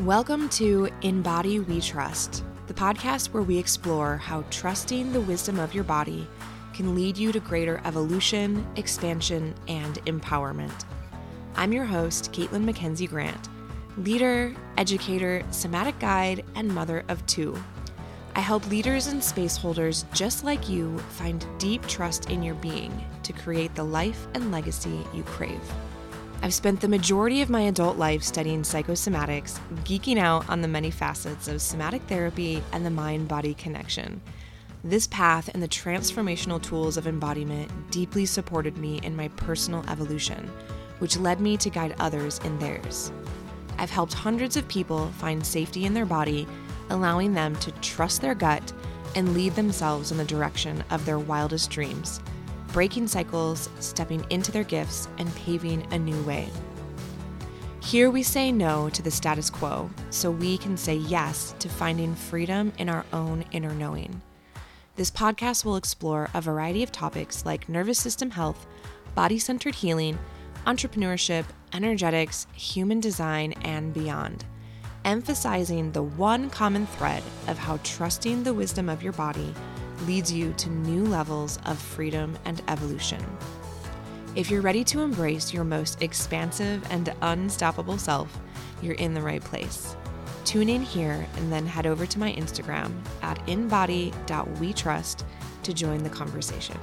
Welcome to In Body We Trust, the podcast where we explore how trusting the wisdom of your body can lead you to greater evolution, expansion, and empowerment. I'm your host, Caitlin Mackenzie Grant, leader, educator, somatic guide, and mother of two. I help leaders and space holders just like you find deep trust in your being to create the life and legacy you crave. I've spent the majority of my adult life studying psychosomatics, geeking out on the many facets of somatic therapy and the mind body connection. This path and the transformational tools of embodiment deeply supported me in my personal evolution, which led me to guide others in theirs. I've helped hundreds of people find safety in their body, allowing them to trust their gut and lead themselves in the direction of their wildest dreams breaking cycles, stepping into their gifts, and paving a new way. Here we say no to the status quo so we can say yes to finding freedom in our own inner knowing. This podcast will explore a variety of topics like nervous system health, body centered healing, entrepreneurship, energetics, human design, and beyond, emphasizing the one common thread of how trusting the wisdom of your body leads you to new levels of freedom and evolution. If you're ready to embrace your most expansive and unstoppable self, you're in the right place. Tune in here and then head over to my Instagram at inbody.wetrust to join the conversation.